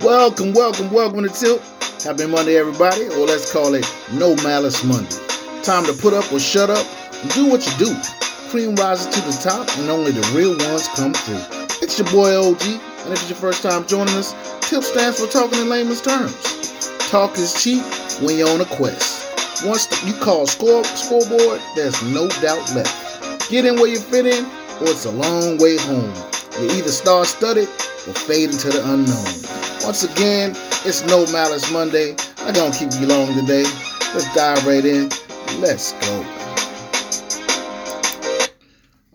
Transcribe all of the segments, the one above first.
Welcome, welcome, welcome to Tilt. Happy Monday, everybody, or let's call it No Malice Monday. Time to put up or shut up do what you do. Cream rises to the top, and only the real ones come through. It's your boy OG, and if it's your first time joining us, TIP stands for talking in layman's terms. Talk is cheap when you're on a quest. Once you call score scoreboard, there's no doubt left. Get in where you fit in, or it's a long way home. You either star studded or fade into the unknown. Once again, it's No Malice Monday. I don't keep you long today. Let's dive right in. Let's go.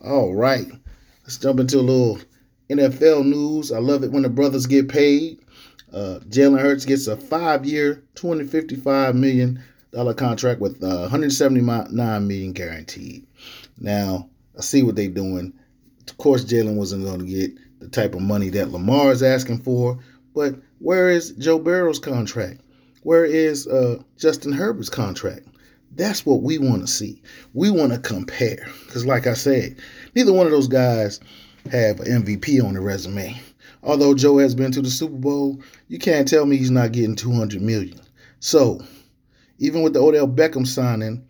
All right. Let's jump into a little NFL news. I love it when the brothers get paid. Uh, Jalen Hurts gets a five-year, $255 million contract with uh, 179 million guaranteed. Now, I see what they're doing. Of course, Jalen wasn't going to get the type of money that Lamar is asking for, but where is Joe Burrow's contract? Where is uh, Justin Herbert's contract? That's what we want to see. We want to compare. Because, like I said, neither one of those guys have an MVP on the resume. Although Joe has been to the Super Bowl, you can't tell me he's not getting 200 million. So, even with the Odell Beckham signing,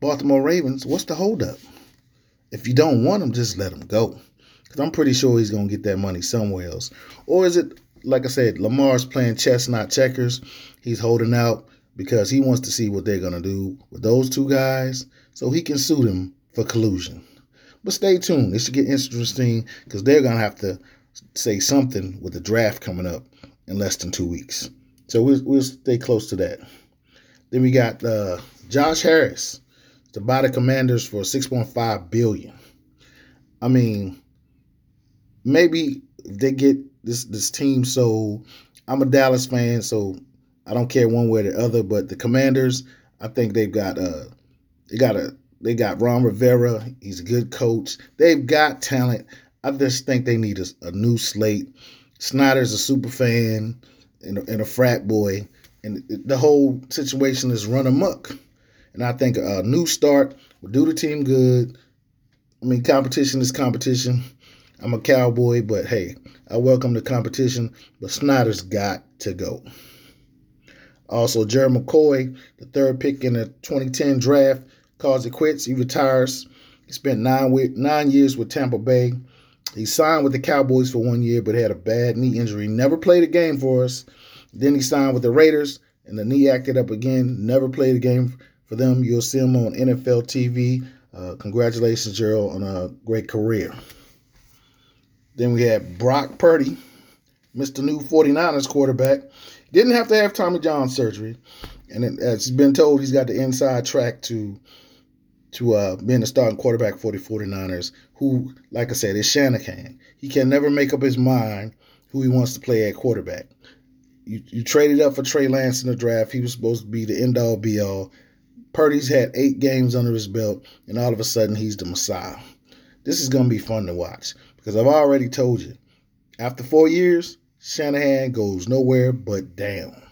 Baltimore Ravens, what's the holdup? If you don't want him, just let him go. Because I'm pretty sure he's going to get that money somewhere else. Or is it like I said, Lamar's playing chess, not checkers. He's holding out because he wants to see what they're going to do with those two guys so he can sue them for collusion. But stay tuned. It should get interesting because they're going to have to say something with the draft coming up in less than two weeks. So we'll, we'll stay close to that. Then we got uh, Josh Harris to buy the Commanders for 6.5 billion. I mean, maybe they get this this team. So I'm a Dallas fan, so I don't care one way or the other. But the Commanders, I think they've got uh they got a they got Ron Rivera. He's a good coach. They've got talent. I just think they need a, a new slate. Snyder's a super fan and a, and a frat boy, and the whole situation is run amok. And I think a new start will do the team good. I mean, competition is competition. I'm a cowboy, but hey, I welcome the competition, but Snyder's got to go. Also, Jerry McCoy, the third pick in the 2010 draft, calls it quits. He retires. He spent nine nine years with Tampa Bay. He signed with the Cowboys for one year, but had a bad knee injury. Never played a game for us. Then he signed with the Raiders, and the knee acted up again. Never played a game for them. You'll see him on NFL TV. Uh, congratulations, Gerald, on a great career. Then we had Brock Purdy, Mr. New 49ers quarterback. Didn't have to have Tommy John surgery. And it, as been told, he's got the inside track to to uh, being the starting quarterback for the 49ers, who, like I said, is Shanahan. He can never make up his mind who he wants to play at quarterback. You, you traded up for Trey Lance in the draft. He was supposed to be the end all be all. Purdy's had eight games under his belt, and all of a sudden he's the Messiah. This is going to be fun to watch. Because I've already told you, after four years, Shanahan goes nowhere but down.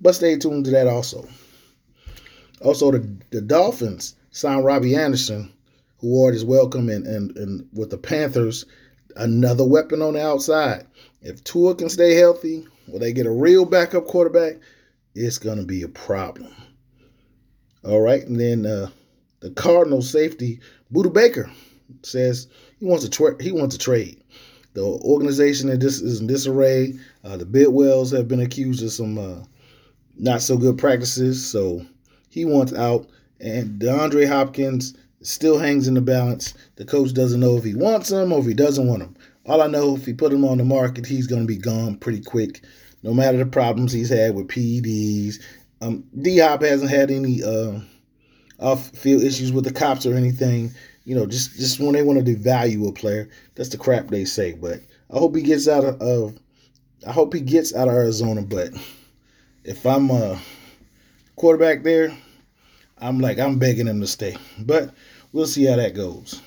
But stay tuned to that also. Also, the, the Dolphins signed Robbie Anderson, who ward is welcome, and, and, and with the Panthers, another weapon on the outside. If Tua can stay healthy, or they get a real backup quarterback, it's going to be a problem. All right, and then uh, the Cardinals safety, Budda Baker, says he wants to tra- he wants to trade. The organization that this is in disarray. Uh, the Bidwells have been accused of some uh, not so good practices, so he wants out. And DeAndre Hopkins still hangs in the balance. The coach doesn't know if he wants him or if he doesn't want him. All I know, if he put him on the market, he's going to be gone pretty quick. No matter the problems he's had with PEDs, um, D Hop hasn't had any uh, off field issues with the cops or anything you know, just just when they want to devalue a player, that's the crap they say. But I hope he gets out of, of I hope he gets out of Arizona. But if I'm a quarterback there, I'm like, I'm begging him to stay. But we'll see how that goes.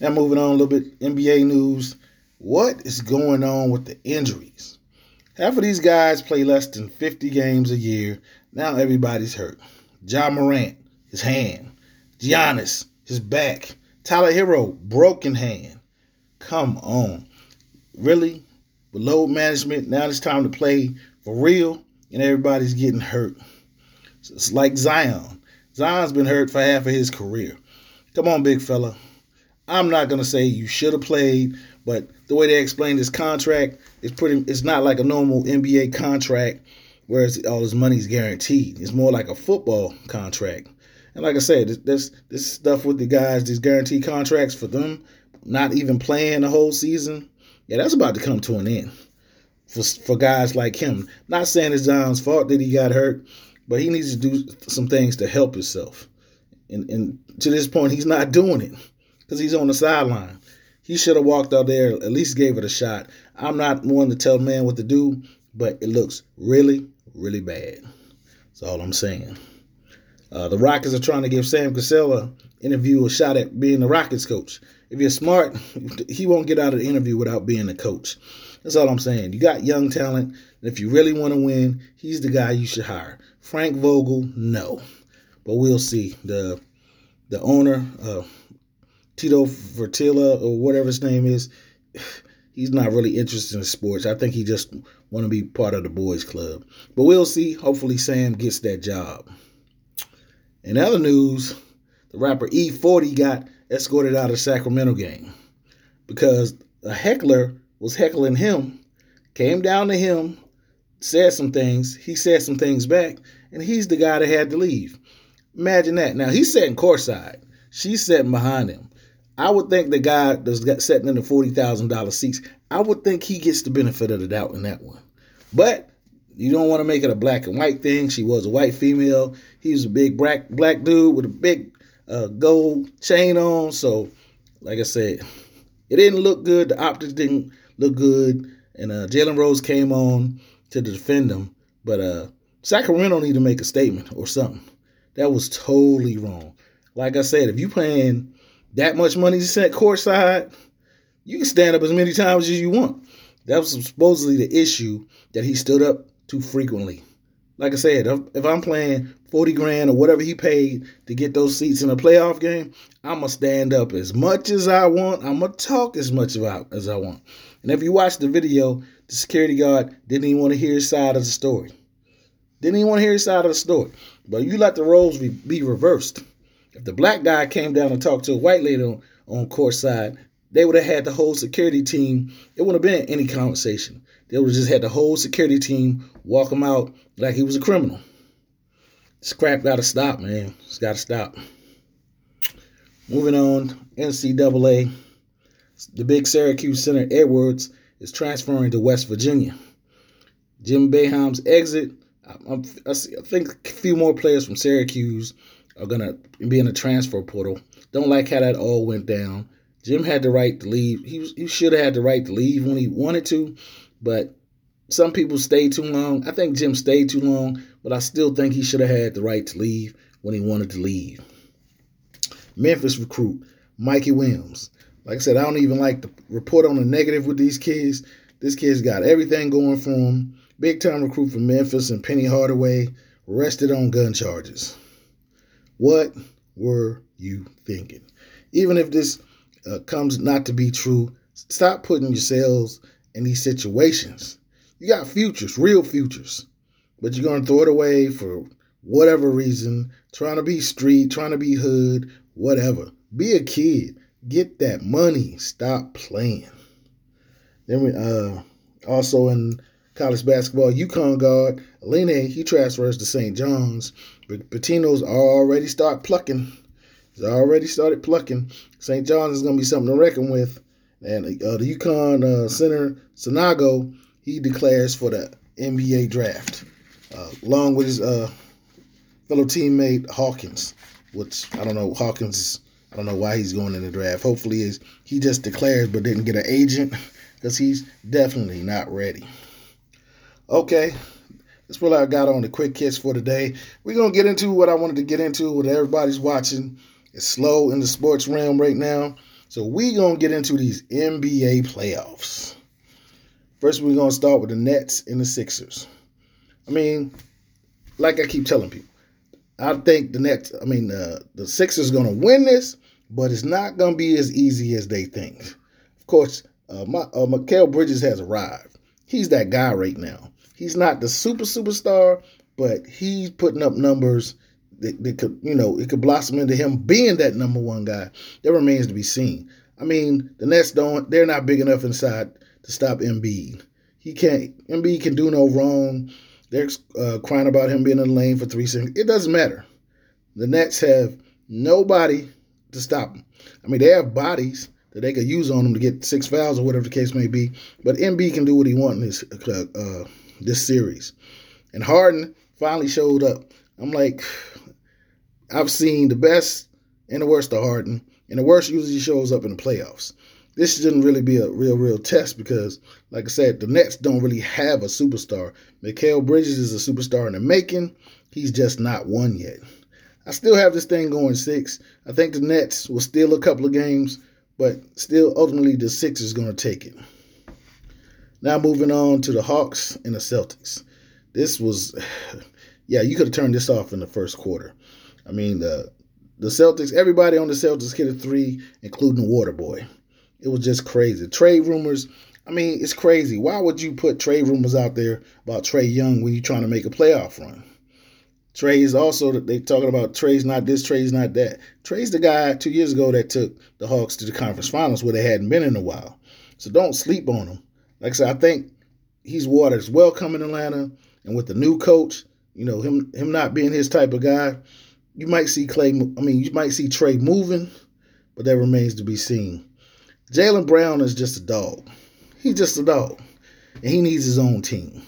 Now, moving on a little bit, NBA news. What is going on with the injuries? Half of these guys play less than 50 games a year. Now everybody's hurt. Ja Morant, his hand. Giannis, his back. Tyler Herro, broken hand. Come on. Really? With load management, now it's time to play for real, and everybody's getting hurt. It's like Zion. Zion's been hurt for half of his career. Come on, big fella. I'm not gonna say you should have played, but the way they explained this contract it's pretty. It's not like a normal NBA contract where all his money's guaranteed. It's more like a football contract. And like I said, this, this stuff with the guys, these guaranteed contracts for them, not even playing the whole season. Yeah, that's about to come to an end for for guys like him. Not saying it's Zion's fault that he got hurt, but he needs to do some things to help himself. And and to this point, he's not doing it because he's on the sideline. He should have walked out there, at least gave it a shot. I'm not one to tell man what to do, but it looks really, really bad. That's all I'm saying. Uh, the Rockets are trying to give Sam Cassell interview a shot at being the Rockets coach. If you're smart, he won't get out of the interview without being a coach. That's all I'm saying. You got young talent, and if you really want to win, he's the guy you should hire. Frank Vogel, no, but we'll see. the The owner, uh, Tito Fertitta or whatever his name is, he's not really interested in sports. I think he just want to be part of the boys club. But we'll see. Hopefully Sam gets that job. In other news, the rapper E-40 got escorted out of Sacramento game because a heckler was heckling him, came down to him, said some things. He said some things back, and he's the guy that had to leave. Imagine that. Now he's sitting courtside. She's sitting behind him. I would think the guy that's sitting in the forty thousand dollar seats, I would think he gets the benefit of the doubt in that one. But you don't want to make it a black and white thing. She was a white female. He was a big black black dude with a big uh, gold chain on. So, like I said, it didn't look good. The optics didn't look good, and uh, Jalen Rose came on to defend him. But uh, Sacramento need to make a statement or something. That was totally wrong. Like I said, if you paying that much money to set courtside, you can stand up as many times as you want. That was supposedly the issue that he stood up too frequently. Like I said, if I'm playing 40 grand or whatever he paid to get those seats in a playoff game, I'm going to stand up as much as I want. I'm going to talk as much about as I want. And if you watch the video, the security guard didn't even want to hear his side of the story. Didn't even want to hear his side of the story. But you let the roles be, be reversed. If the black guy came down and talked to a white lady on, on court side, they would have had the whole security team. It wouldn't have been any conversation. They would just had the whole security team walk him out like he was a criminal. This crap got to stop, man. It's got to stop. Moving on, NCAA. The big Syracuse center Edwards is transferring to West Virginia. Jim Boeheim's exit. I, I think a few more players from Syracuse are gonna be in the transfer portal. Don't like how that all went down. Jim had the right to leave. He was, he should have had the right to leave when he wanted to, but some people stayed too long. I think Jim stayed too long, but I still think he should have had the right to leave when he wanted to leave. Memphis recruit Mikey Williams. Like I said, I don't even like to report on the negative with these kids. This kid's got everything going for him. Big time recruit from Memphis and Penny Hardaway arrested on gun charges. What were you thinking? Even if this uh, comes not to be true, stop putting yourselves in these situations. You got futures, real futures, but you're going to throw it away for whatever reason, trying to be street, trying to be hood, whatever. Be a kid. Get that money. Stop playing. Then we uh also in college basketball, UConn guard Alleyne, he transfers to St. John's. But Pitino's already start plucking. He's already started plucking. St. John's is to be something to reckon with. And uh, the UConn uh, center, Sanogo, he declares for the NBA draft, uh, along with his uh, fellow teammate Hawkins, which I don't know. Hawkins, I don't know why he's going in the draft. Hopefully, is he just declares but didn't get an agent because he's definitely not ready. Okay, That's what I got on the quick hits for today. We're gonna get into what I wanted to get into, what everybody's watching. It's slow in the sports realm right now. So we gonna get into these NBA playoffs. First, we're gonna start with the Nets and the Sixers. I mean, like I keep telling people, I think the Nets, I mean, uh, the Sixers gonna win this, but it's not gonna be as easy as they think. Of course, uh, my, uh, Mikal Bridges has arrived. He's that guy right now. He's not the super superstar, but he's putting up numbers that, that could, you know, it could blossom into him being that number one guy. That remains to be seen. I mean, the Nets don't, they're not big enough inside to stop Embiid. He can't, Embiid can do no wrong. They're uh, crying about him being in the lane for three seconds. It doesn't matter. The Nets have nobody to stop them. I mean, they have bodies that they could use on him to get six fouls or whatever the case may be. But Embiid can do what he wants in this uh, uh, this series. And Harden finally showed up. I'm like, I've seen the best and the worst of Harden, and the worst usually shows up in the playoffs. This shouldn't really be a real, real test because, like I said, the Nets don't really have a superstar. Mikal Bridges is a superstar in the making. He's just not one yet. I still have this thing going six. I think the Nets will steal a couple of games, but still, ultimately, the six is going to take it. Now moving on to the Hawks and the Celtics. This was, yeah, you could have turned this off in the first quarter. I mean, the the Celtics, everybody on the Celtics hit a three, including the Water Boy. It was just crazy. Trade rumors. I mean, it's crazy. Why would you put trade rumors out there about Trae Young when you're trying to make a playoff run? Trae's also they talking about Trae's not this, Trae's not that. Trae's the guy two years ago that took the Hawks to the conference finals where they hadn't been in a while. So don't sleep on him like I said, I think he's Waters welcome in Atlanta, and with the new coach, you know him him not being his type of guy, you might see Clay. I mean, you might see Trae moving, but that remains to be seen. Jaylen Brown is just a dog. He's just a dog, and he needs his own team.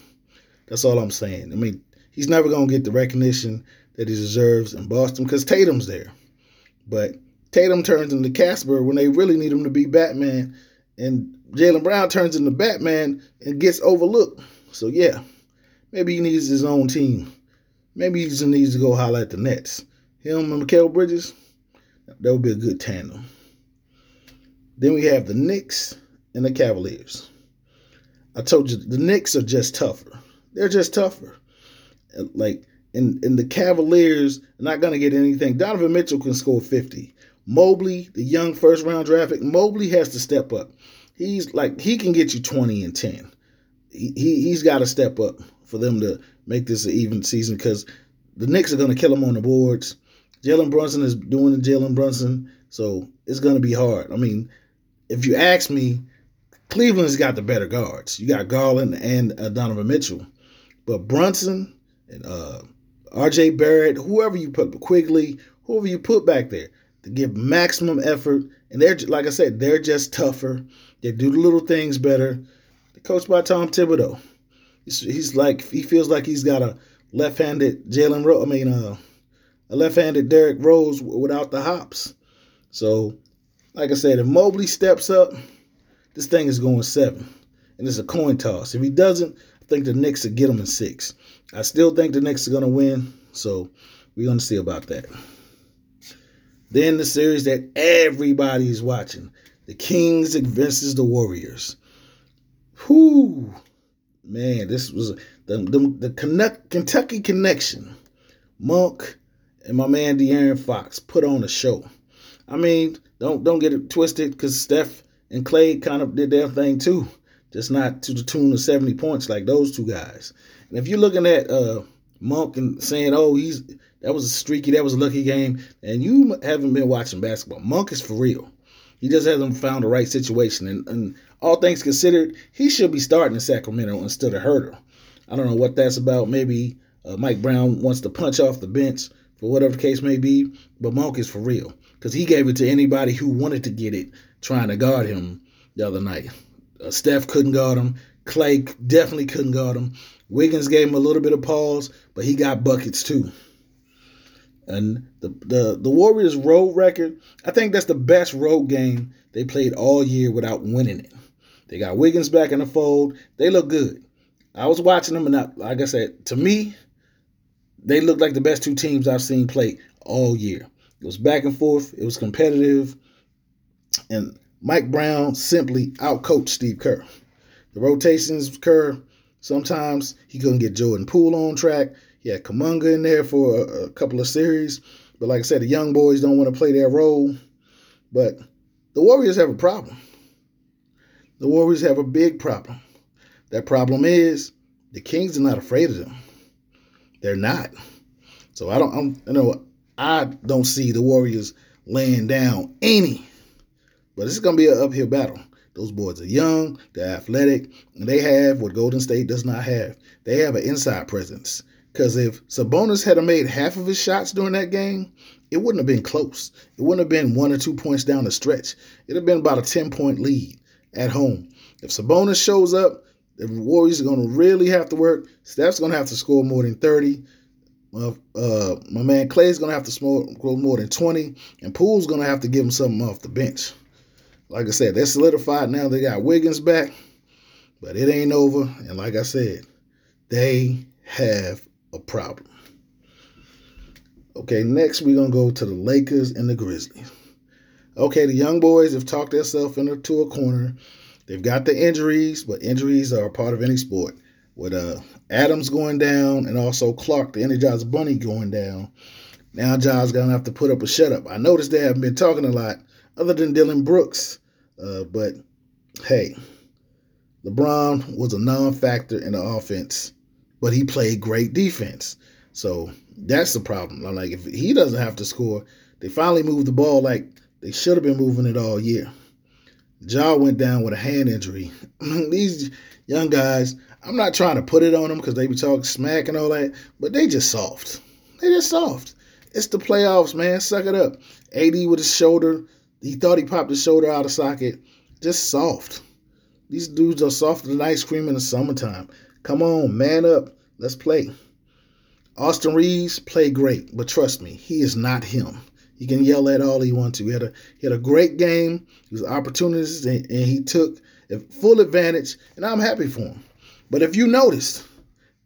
That's all I'm saying. I mean, he's never gonna get the recognition that he deserves in Boston because Tatum's there, but Tatum turns into Casper when they really need him to be Batman, and Jaylen Brown turns into Batman and gets overlooked. So yeah, maybe he needs his own team. Maybe he just needs to go holler at the Nets. Him and Mikal Bridges, that would be a good tandem. Then we have the Knicks and the Cavaliers. I told you the Knicks are just tougher. They're just tougher. Like and and the Cavaliers are not gonna get anything. Donovan Mitchell can score 50. Mobley, the young first round draft pick, Mobley has to step up he's like he can get you 20 and 10. He, he he's got to step up for them to make this an even season because the Knicks are going to kill him on the boards. Jalen Brunson is doing the Jalen Brunson, so it's going to be hard. I mean, if you ask me, Cleveland's got the better guards. You got Garland and uh, Donovan Mitchell, but Brunson and uh, R.J. Barrett, whoever you put, Quickley, whoever you put back there, to give maximum effort. And they're like I said, they're just tougher. They do the little things better. They're coached by Tom Thibodeau. He's, he's like he feels like he's got a left-handed Jalen Rose. I mean, uh, a left-handed Derrick Rose without the hops. So, like I said, if Mobley steps up, this thing is going seven, and it's a coin toss. If he doesn't, I think the Knicks will get him in six. I still think the Knicks are going to win, so we're going to see about that. Then the series that everybody's watching the Kings versus the Warriors. Whoo, man, this was the the, the Kentucky connection. Monk and my man De'Aaron Fox put on a show. I mean, don't don't get it twisted because Steph and Clay kind of did their thing too, just not to the tune of 70 points like those two guys. And if you're looking at uh, Monk and saying, "Oh, he's that was a streaky, that was a lucky game," and you haven't been watching basketball, Monk is for real. He just hasn't found the right situation. And, and all things considered, he should be starting in Sacramento instead of Huerter. I don't know what that's about. Maybe uh, Mike Brown wants to punch off the bench for whatever the case may be. But Monk is for real because he gave it to anybody who wanted to get it trying to guard him the other night. Uh, Steph couldn't guard him. Clay definitely couldn't guard him. Wiggins gave him a little bit of pause, but he got buckets too. And the, the, the Warriors' road record, I think that's the best road game they played all year without winning it. They got Wiggins back in the fold. They look good. I was watching them, and I, like I said, to me, they looked like the best two teams I've seen play all year. It was back and forth. It was competitive, and Mike Brown simply outcoached Steve Kerr. The rotations, Kerr, sometimes he couldn't get Jordan Poole on track. He had Kuminga in there for a, a couple of series. But like I said, the young boys don't want to play their role. But the Warriors have a problem. The Warriors have a big problem. That problem is the Kings are not afraid of them. They're not. So I don't. I'm, you know, I don't see the Warriors laying down any. But it's going to be an uphill battle. Those boys are young, they're athletic, and they have what Golden State does not have. They have an inside presence. Because if Sabonis had made half of his shots during that game, it wouldn't have been close. It wouldn't have been one or two points down the stretch. It'd have been about a 10 point lead at home. If Sabonis shows up, the Warriors are going to really have to work. Steph's going to have to score more than 30. Uh, my man Clay's going to have to score more than 20. And Poole's going to have to give him something off the bench. Like I said, they're solidified now. They got Wiggins back, but it ain't over. And like I said, they have a problem. Okay, next we're gonna go to the Lakers and the Grizzlies. Okay, the young boys have talked themselves into a corner. They've got the injuries, but injuries are part of any sport. With uh, Adams going down and also Clarke, the Energizer Bunny, going down, now Ja's gonna have to put up a shut up. I noticed they haven't been talking a lot, other than Dillon Brooks. Uh, but hey, LeBron was a non-factor in the offense but he played great defense. So that's the problem. I'm like, if he doesn't have to score, they finally moved the ball like they should have been moving it all year. Ja went down with a hand injury. These young guys, I'm not trying to put it on them because they be talking smack and all that, but they just soft. They just soft. It's the playoffs, man. Suck it up. AD with his shoulder, he thought he popped his shoulder out of socket. Just soft. These dudes are softer than ice cream in the summertime. Come on, man up. Let's play. Austin Reaves played great, but trust me, he is not him. He can yell at all he wants to. He had a he had a great game. He was opportunities and, and he took full advantage, and I'm happy for him. But if you noticed,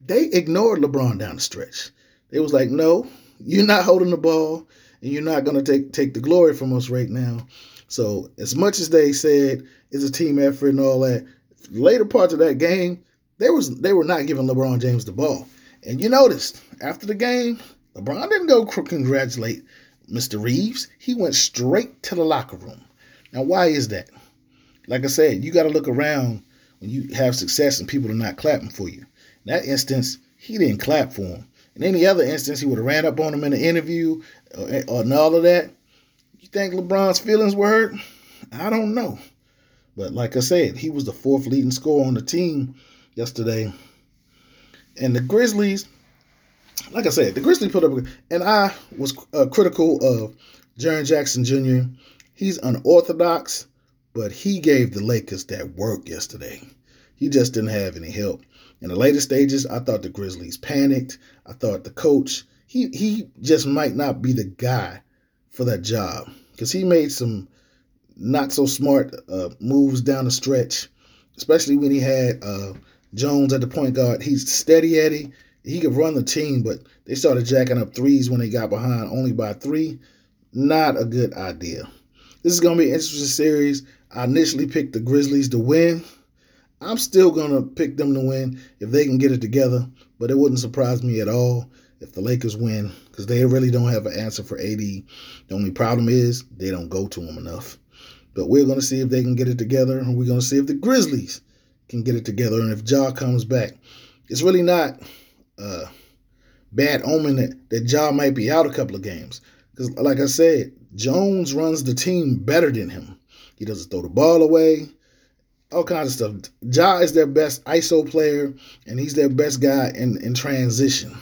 they ignored LeBron down the stretch. They was like, "No, you're not holding the ball, and you're not to take take the glory from us right now." So, as much as they said it's a team effort and all that, later parts of that game, they was they were not giving LeBron James the ball. And you noticed after the game, LeBron didn't go congratulate Mr. Reaves. He went straight to the locker room. Now, why is that? Like I said, you got to look around when you have success and people are not clapping for you. In that instance, he didn't clap for him. In any other instance, he would have ran up on him in an interview or, uh, or all of that. You think LeBron's feelings were hurt? I don't know. But like I said, he was the fourth leading scorer on the team yesterday. And the Grizzlies, like I said, the Grizzlies put up, and I was uh, critical of Jaren Jackson Jr. He's unorthodox, but he gave the Lakers that work yesterday. He just didn't have any help. In the later stages, I thought the Grizzlies panicked. I thought the coach, he he just might not be the guy for that job because he made some not so smart uh, moves down the stretch, especially when he had uh, Jones at the point guard. He's steady Eddie. He could run the team, but they started jacking up threes when they got behind only by three. Not a good idea. This is going to be an interesting series. I initially picked the Grizzlies to win. I'm still going to pick them to win if they can get it together, but it wouldn't surprise me at all if the Lakers win because they really don't have an answer for AD. The only problem is they don't go to him enough. But we're going to see if they can get it together, and we're going to see if the Grizzlies can get it together. And if Ja comes back, it's really not a bad omen that, that Ja might be out a couple of games. Because, like I said, Jones runs the team better than him. He doesn't throw the ball away, all kinds of stuff. Ja is their best ISO player, and he's their best guy in, in transition.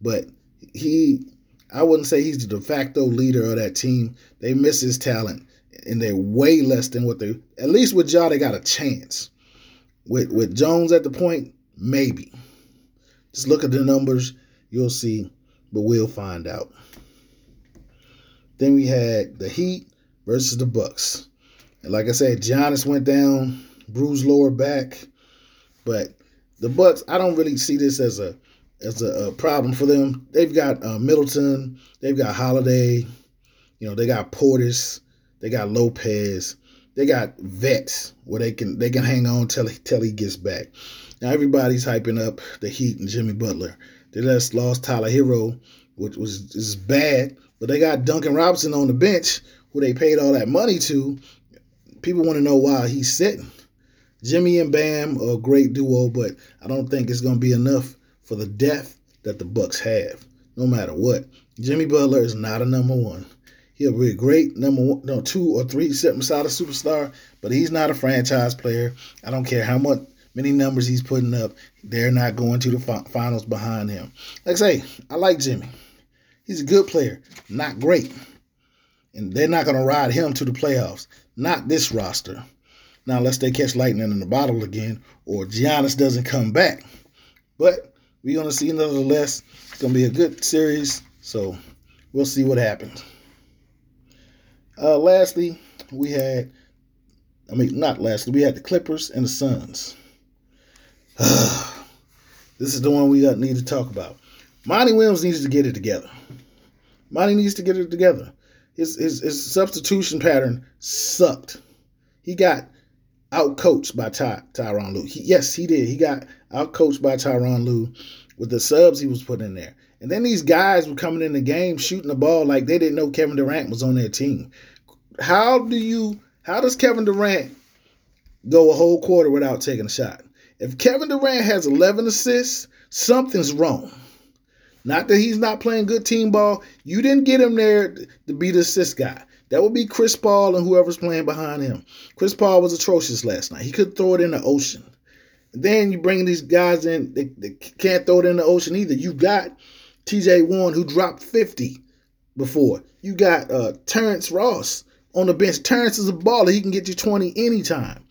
But he, I wouldn't say he's the de facto leader of that team. They miss his talent, and they're way less than what they. At least with Ja, they got a chance. With with Jones at the point, maybe. Just look at the numbers, you'll see, but we'll find out. Then we had the Heat versus the Bucks. And like I said, Giannis went down, bruised lower back, but the Bucks, I don't really see this as a as a, a problem for them. They've got uh, Middleton, they've got Holiday, you know, they got Portis, they got Lopez, they got vets where they can they can hang on till till he gets back. Now everybody's hyping up the Heat and Jimmy Butler. They just lost Tyler Herro, which was is bad, but they got Duncan Robinson on the bench, who they paid all that money to. People want to know why he's sitting. Jimmy and Bam are a great duo, but I don't think it's going to be enough for the depth that the Bucks have. No matter what, Jimmy Butler is not a number one. He'll be a great number one, no, two or three sitting beside a superstar, but he's not a franchise player. I don't care how much many numbers he's putting up. They're not going to the finals behind him. Like I say, I like Jimmy. He's a good player, not great. And they're not going to ride him to the playoffs. Not this roster. Now, unless they catch lightning in the bottle again or Giannis doesn't come back. But we're going to see nonetheless. It's going to be a good series. So we'll see what happens. Uh, lastly, we had, I mean, not lastly, we had the Clippers and the Suns. this is the one we need to talk about. Monty Williams needs to get it together. Monty needs to get it together. His, his, his substitution pattern sucked. He got outcoached by Ty, Tyronn Lue. He, yes, he did. He got outcoached by Tyronn Lue with the subs he was putting in there. And then these guys were coming in the game shooting the ball like they didn't know Kevin Durant was on their team. How do you how does Kevin Durant go a whole quarter without taking a shot? If Kevin Durant has 11 assists, something's wrong. Not that he's not playing good team ball. You didn't get him there to be the assist guy. That would be Chris Paul and whoever's playing behind him. Chris Paul was atrocious last night. He could throw it in the ocean. Then you bring these guys in, they, they can't throw it in the ocean either. You got TJ Warren who dropped 50 before. You got uh, Terrence Ross on the bench. Terrence is a baller. He can get you 20 anytime.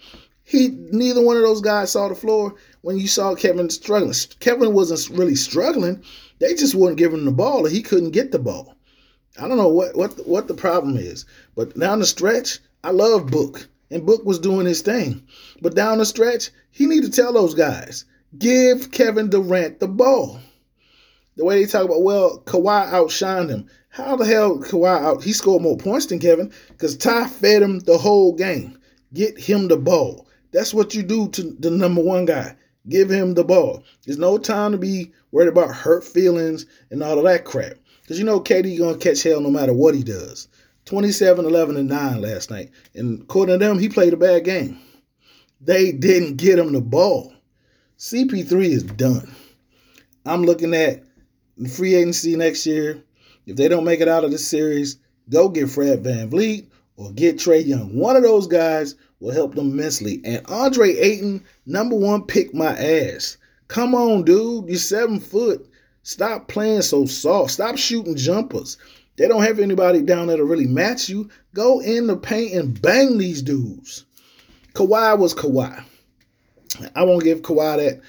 He neither one of those guys saw the floor when you saw Kevin struggling. Kevin wasn't really struggling. They just weren't giving him the ball, or he couldn't get the ball. I don't know what what what the problem is, but down the stretch, I love Book, and Book was doing his thing. But down the stretch, he need to tell those guys, give Kevin Durant the ball. The way they talk about, well, Kawhi outshined him. How the hell Kawhi out? He scored more points than Kevin because Ty fed him the whole game. Get him the ball. That's what you do to the number one guy. Give him the ball. There's no time to be worried about hurt feelings and all of that crap. Because you know KD going to catch hell no matter what he does. 27, 11, and 9 last night. And according to them, he played a bad game. They didn't get him the ball. CP3 is done. I'm looking at free agency next year. If they don't make it out of this series, go get Fred Van VanVleet or get Trae Young. One of those guys will help them immensely. And Andre Ayton, number one, pick my ass. Come on, dude. You're seven foot. Stop playing so soft. Stop shooting jumpers. They don't have anybody down there to really match you. Go in the paint and bang these dudes. Kawhi was Kawhi. I won't give Kawhi that.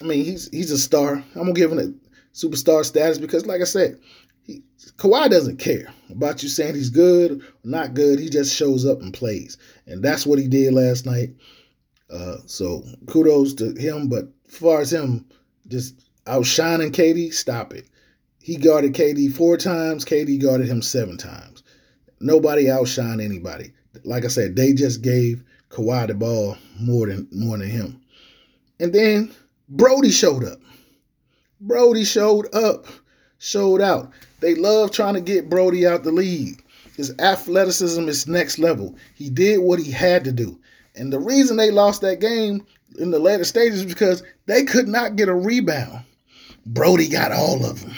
I mean, he's he's a star. I'm gonna give him a superstar status because, like I said, he, Kawhi doesn't care about you saying he's good or not good. He just shows up and plays, and that's what he did last night. Uh, so kudos to him. But as far as him just outshining KD, stop it. He guarded KD four times. KD guarded him seven times. Nobody outshined anybody. Like I said, they just gave Kawhi the ball more than more than him. And then Brodie showed up. Brodie showed up, showed out. They love trying to get Brodie out the league. His athleticism is next level. He did what he had to do. And the reason they lost that game in the later stages is because they could not get a rebound. Brodie got all of them.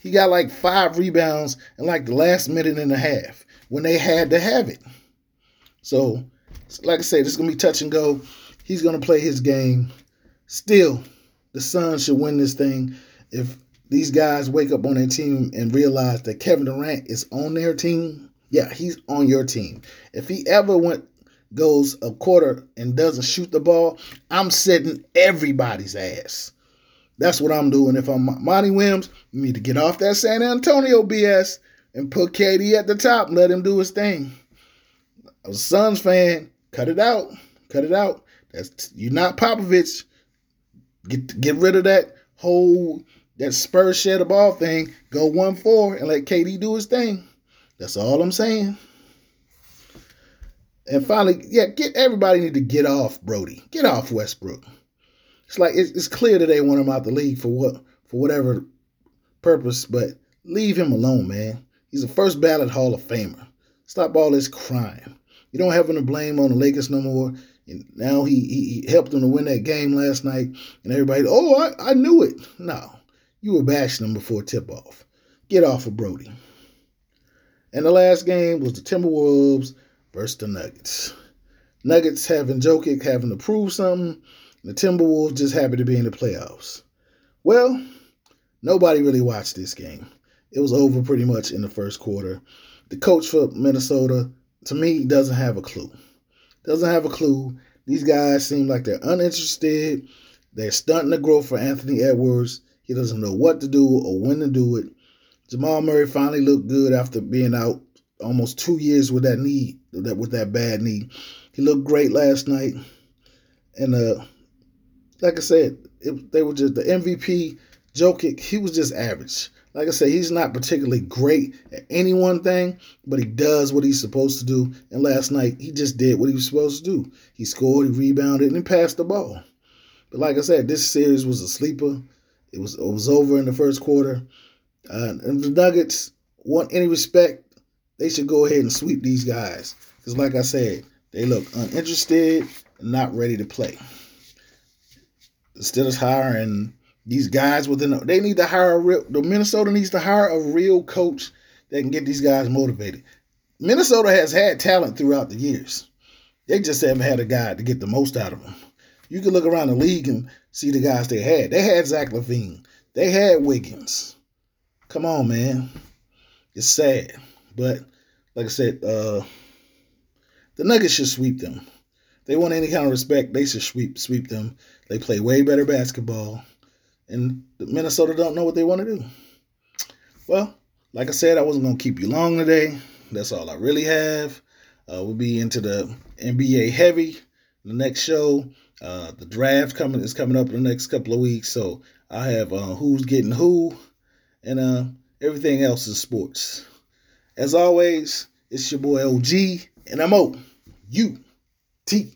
He got like five rebounds in like the last minute and a half when they had to have it. So, like I said, it's going to be touch and go. He's going to play his game. Still, the Suns should win this thing if these guys wake up on their team and realize that Kevin Durant is on their team. Yeah, he's on your team. If he ever went goes a quarter and doesn't shoot the ball, I'm setting everybody's ass. That's what I'm doing. If I'm Monty Williams, you need to get off that San Antonio BS and put KD at the top and let him do his thing. A Suns fan, cut it out. Cut it out. That's you're not Popovich. Get get rid of that whole that Spurs share the ball thing. Go one four and let KD do his thing. That's all I'm saying. And finally, yeah, get everybody need to get off Brodie. Get off Westbrook. It's like it's, it's clear that they want him out the league for what for whatever purpose, but leave him alone, man. He's a first ballot Hall of Famer. Stop all this crime. You don't have him to blame on the Lakers no more. And now he, he, he helped them to win that game last night, and everybody, oh, I, I knew it. No, you were bashing them before tip off. Get off of Brodie. And the last game was the Timberwolves versus the Nuggets. Nuggets having Jokic having to prove something, the Timberwolves just happy to be in the playoffs. Well, nobody really watched this game. It was over pretty much in the first quarter. The coach for Minnesota, to me, doesn't have a clue. Doesn't have a clue. These guys seem like they're uninterested. They're stunting the growth for Anthony Edwards. He doesn't know what to do or when to do it. Jamal Murray finally looked good after being out almost two years with that knee, that with that bad knee. He looked great last night, and uh, like I said, it, they were just the MVP. Jokic, he was just average. Like I said, he's not particularly great at any one thing, but he does what he's supposed to do. And last night, he just did what he was supposed to do. He scored, he rebounded, and he passed the ball. But like I said, this series was a sleeper. It was it was over in the first quarter. Uh, and the Nuggets want any respect, they should go ahead and sweep these guys. Because like I said, they look uninterested and not ready to play. Instead of hiring these guys within, the, they need to hire a real. The Minnesota needs to hire a real coach that can get these guys motivated. Minnesota has had talent throughout the years. They just haven't had a guy to get the most out of them. You can look around the league and see the guys they had. They had Zach LaVine. They had Wiggins. Come on, man. It's sad. But like I said, uh, the Nuggets should sweep them. If they want any kind of respect, they should sweep sweep them. They play way better basketball, and Minnesota don't know what they want to do. Well, like I said, I wasn't gonna keep you long today. That's all I really have. Uh, we'll be into the NBA heavy. The next show, uh, the draft coming is coming up in the next couple of weeks. So I have uh, who's getting who, and uh, everything else is sports. As always, it's your boy OG, and I'm O U T.